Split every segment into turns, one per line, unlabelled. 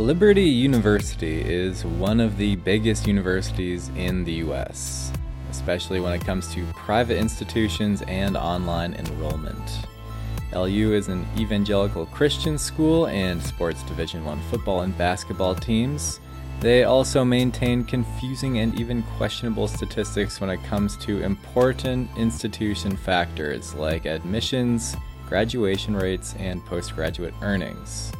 Liberty University is one of the biggest universities in the US, especially when it comes to private institutions and online enrollment. LU is an evangelical Christian school and sports Division 1 football and basketball teams. They also maintain confusing and even questionable statistics when it comes to important institution factors like admissions, graduation rates, and postgraduate earnings.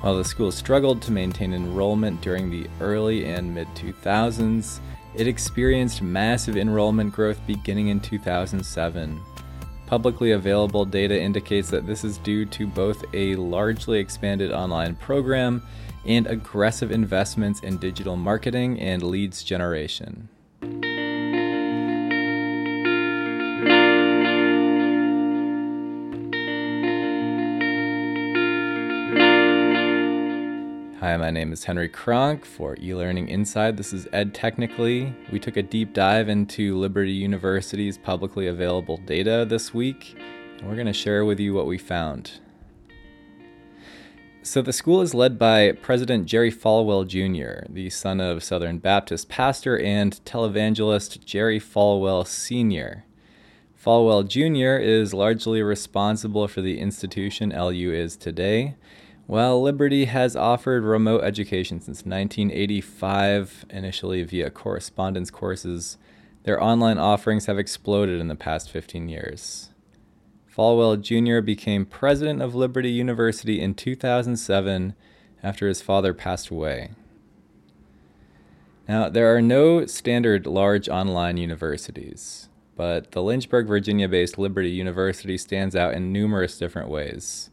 While the school struggled to maintain enrollment during the early and mid 2000s, it experienced massive enrollment growth beginning in 2007. Publicly available data indicates that this is due to both a largely expanded online program and aggressive investments in digital marketing and leads generation. Hi, my name is Henry Kronk for eLearning Inside. This is Ed Technically. We took a deep dive into Liberty University's publicly available data this week, and we're going to share with you what we found. So, the school is led by President Jerry Falwell Jr., the son of Southern Baptist pastor and televangelist Jerry Falwell Sr. Falwell Jr. is largely responsible for the institution LU is today well, Liberty has offered remote education since 1985, initially via correspondence courses. Their online offerings have exploded in the past 15 years. Falwell Jr. became president of Liberty University in 2007 after his father passed away. Now, there are no standard large online universities, but the Lynchburg, Virginia based Liberty University stands out in numerous different ways.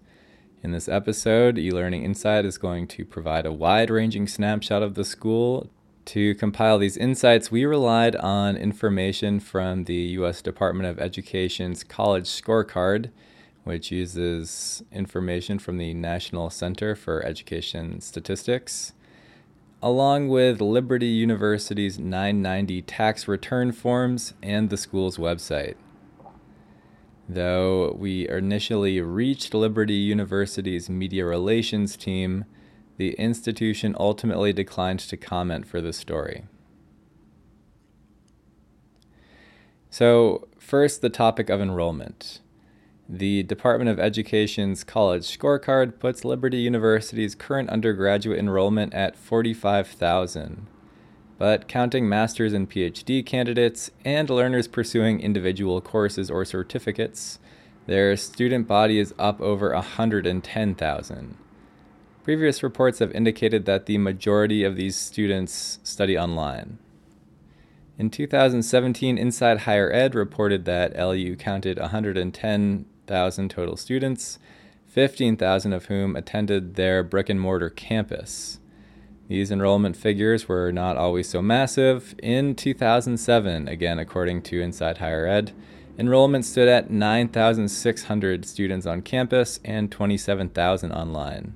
In this episode, eLearning Inside is going to provide a wide ranging snapshot of the school. To compile these insights, we relied on information from the U.S. Department of Education's College Scorecard, which uses information from the National Center for Education Statistics, along with Liberty University's 990 tax return forms and the school's website. Though we initially reached Liberty University's media relations team, the institution ultimately declined to comment for the story. So, first, the topic of enrollment. The Department of Education's college scorecard puts Liberty University's current undergraduate enrollment at 45,000 but counting master's and PhD candidates and learners pursuing individual courses or certificates, their student body is up over 110,000. Previous reports have indicated that the majority of these students study online. In 2017, Inside Higher Ed reported that LU counted 110,000 total students, 15,000 of whom attended their brick and mortar campus. These enrollment figures were not always so massive. In 2007, again according to Inside Higher Ed, enrollment stood at 9,600 students on campus and 27,000 online.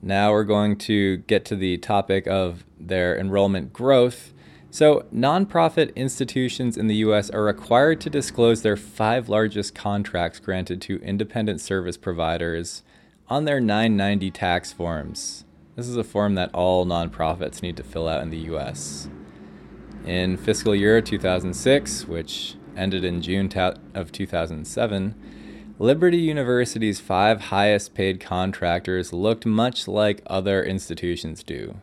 Now we're going to get to the topic of their enrollment growth. So, nonprofit institutions in the US are required to disclose their five largest contracts granted to independent service providers on their 990 tax forms. This is a form that all nonprofits need to fill out in the US. In fiscal year 2006, which ended in June of 2007, Liberty University's five highest paid contractors looked much like other institutions do.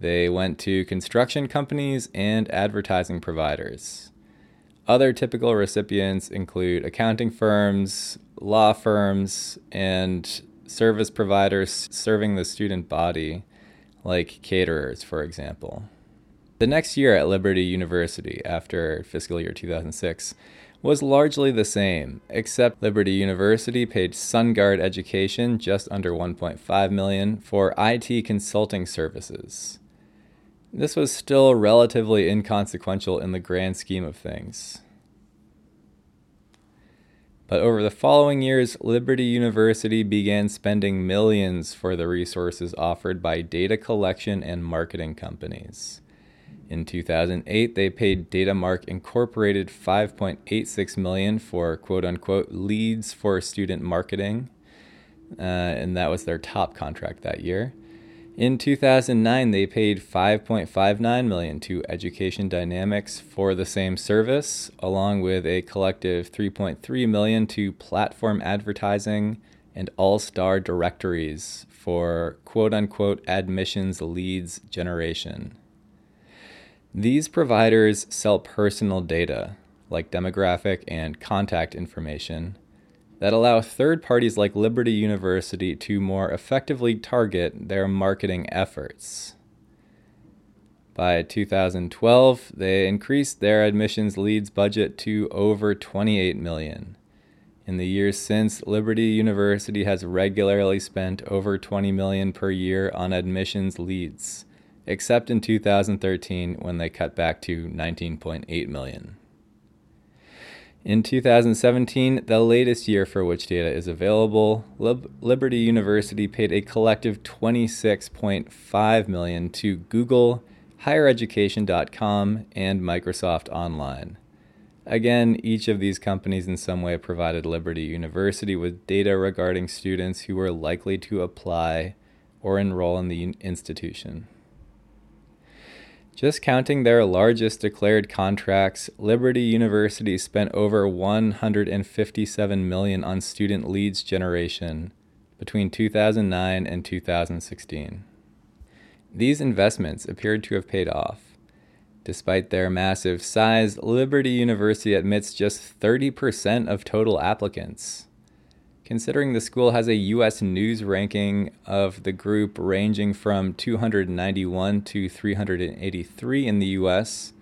They went to construction companies and advertising providers. Other typical recipients include accounting firms, law firms, and service providers serving the student body, like caterers, for example. The next year at Liberty University, after fiscal year 2006, was largely the same, except Liberty University paid SunGard Education just under 1.5 million for IT consulting services. This was still relatively inconsequential in the grand scheme of things. But over the following years, Liberty University began spending millions for the resources offered by data collection and marketing companies. In 2008, they paid Datamark Incorporated 5.86 million for quote unquote leads for student marketing, uh, and that was their top contract that year. In 2009, they paid 5.59 million to Education Dynamics for the same service, along with a collective 3.3 million to Platform Advertising and All Star Directories for quote unquote admissions leads generation. These providers sell personal data, like demographic and contact information, that allow third parties like Liberty University to more effectively target their marketing efforts. By 2012, they increased their admissions leads budget to over 28 million. In the years since, Liberty University has regularly spent over 20 million per year on admissions leads, except in 2013 when they cut back to 19.8 million. In 2017, the latest year for which data is available, Lib- Liberty University paid a collective 26.5 million to Google, highereducation.com, and Microsoft Online. Again, each of these companies in some way provided Liberty University with data regarding students who were likely to apply or enroll in the institution. Just counting their largest declared contracts, Liberty University spent over 157 million on student leads generation between 2009 and 2016. These investments appeared to have paid off. Despite their massive size, Liberty University admits just 30% of total applicants considering the school has a U.S. News ranking of the group ranging from 291 to 383 in the U.S.,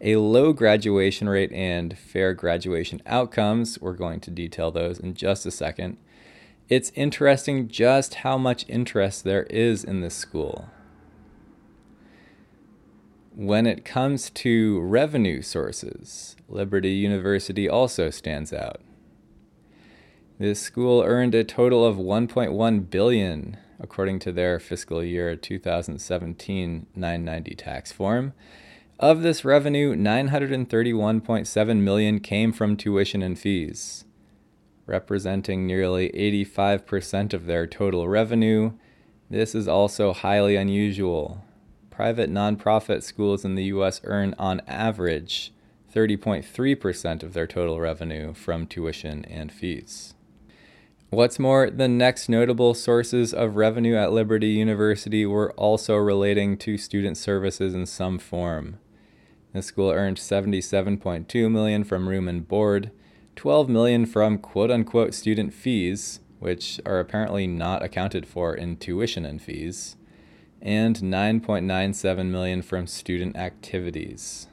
a low graduation rate, and fair graduation outcomes. We're going to detail those in just a second. It's interesting just how much interest there is in this school. When it comes to revenue sources, Liberty University also stands out. This school earned a total of 1.1 billion according to their fiscal year 2017 990 tax form. Of this revenue, 931.7 million came from tuition and fees, representing nearly 85% of their total revenue. This is also highly unusual. Private nonprofit schools in the US earn on average 30.3% of their total revenue from tuition and fees. What's more, the next notable sources of revenue at Liberty University were also relating to student services in some form. The school earned 77.2 million from room and board, 12 million from quote-unquote student fees, which are apparently not accounted for in tuition and fees, and 9.97 million from student activities.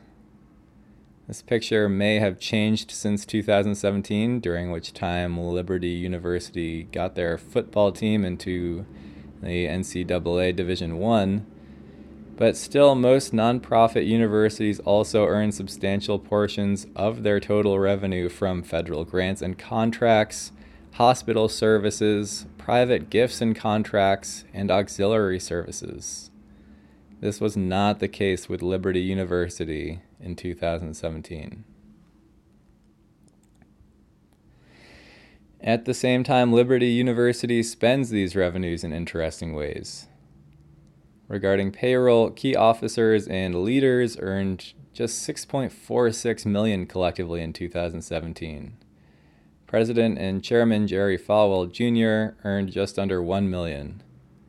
This picture may have changed since 2017, during which time Liberty University got their football team into the NCAA Division 1. But still, most nonprofit universities also earn substantial portions of their total revenue from federal grants and contracts, hospital services, private gifts and contracts, and auxiliary services. This was not the case with Liberty University in 2017. At the same time, Liberty University spends these revenues in interesting ways. Regarding payroll, key officers and leaders earned just 6.46 million collectively in 2017. President and Chairman Jerry Falwell Jr. earned just under 1 million.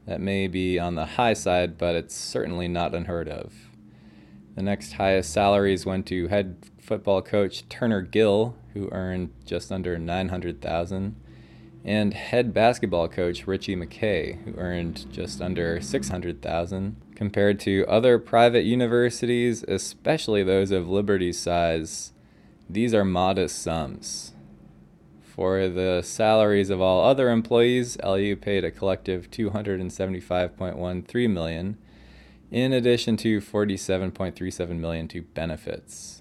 That may be on the high side, but it's certainly not unheard of. The next highest salaries went to head football coach Turner Gill, who earned just under 900,000, and head basketball coach Ritchie McKay, who earned just under 600,000. Compared to other private universities, especially those of Liberty's size, these are modest sums. For the salaries of all other employees, LU paid a collective 275.13 million, in addition to 47.37 million to benefits.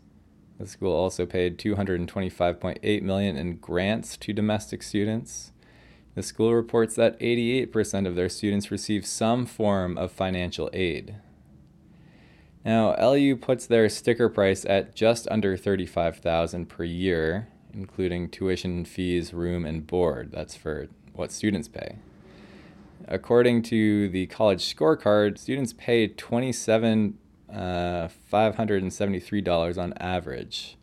The school also paid 225.8 million in grants to domestic students. The school reports that 88% of their students receive some form of financial aid. Now, LU puts their sticker price at just under 35,000 per year, including tuition fees, room, and board. That's for what students pay. According to the college scorecard, students pay twenty-seven uh, $573 on average.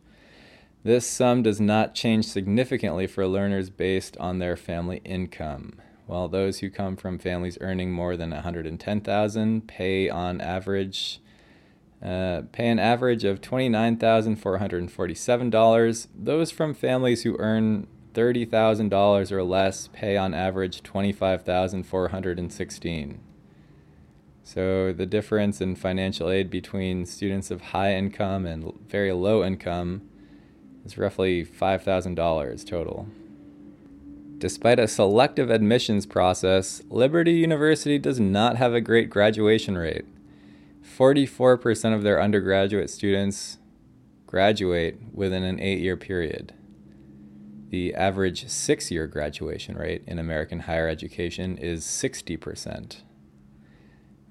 This sum does not change significantly for learners based on their family income. While those who come from families earning more than 110,000 pay on average uh, pay an average of $29,447. Those from families who earn $30,000 or less pay on average 25,416. So the difference in financial aid between students of high income and very low income is roughly $5,000 total. Despite a selective admissions process, Liberty University does not have a great graduation rate. 44% of their undergraduate students graduate within an eight year period. The average six year graduation rate in American higher education is 60%.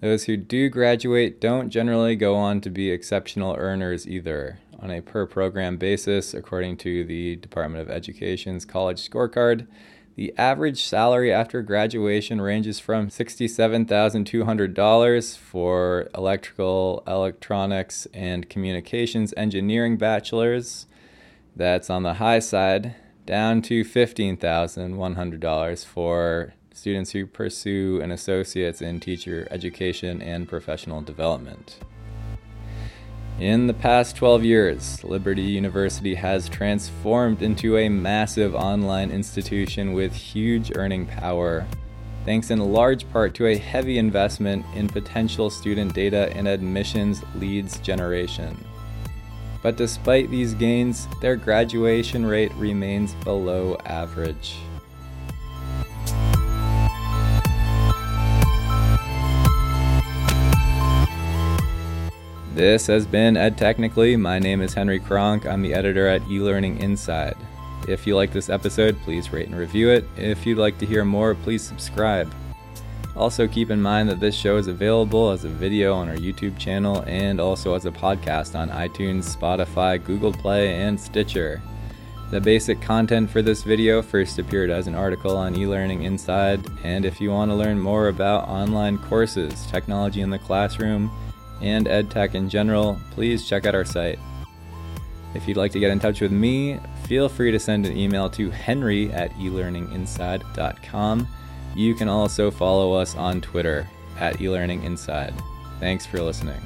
Those who do graduate don't generally go on to be exceptional earners either. On a per program basis, according to the Department of Education's college scorecard, the average salary after graduation ranges from $67,200 for electrical, electronics, and communications engineering bachelors. That's on the high side, down to $15,100 for students who pursue an associate's in teacher education and professional development. In the past 12 years, Liberty University has transformed into a massive online institution with huge earning power, thanks in large part to a heavy investment in potential student data and admissions leads generation. But despite these gains, their graduation rate remains below average. This has been Ed Technically. My name is Henry Kronk. I'm the editor at eLearning Inside. If you like this episode, please rate and review it. If you'd like to hear more, please subscribe. Also, keep in mind that this show is available as a video on our YouTube channel and also as a podcast on iTunes, Spotify, Google Play, and Stitcher. The basic content for this video first appeared as an article on eLearning Inside, and if you want to learn more about online courses, technology in the classroom, and EdTech in general, please check out our site. If you'd like to get in touch with me, feel free to send an email to henry at elearninginside.com. You can also follow us on Twitter at elearninginside. Thanks for listening.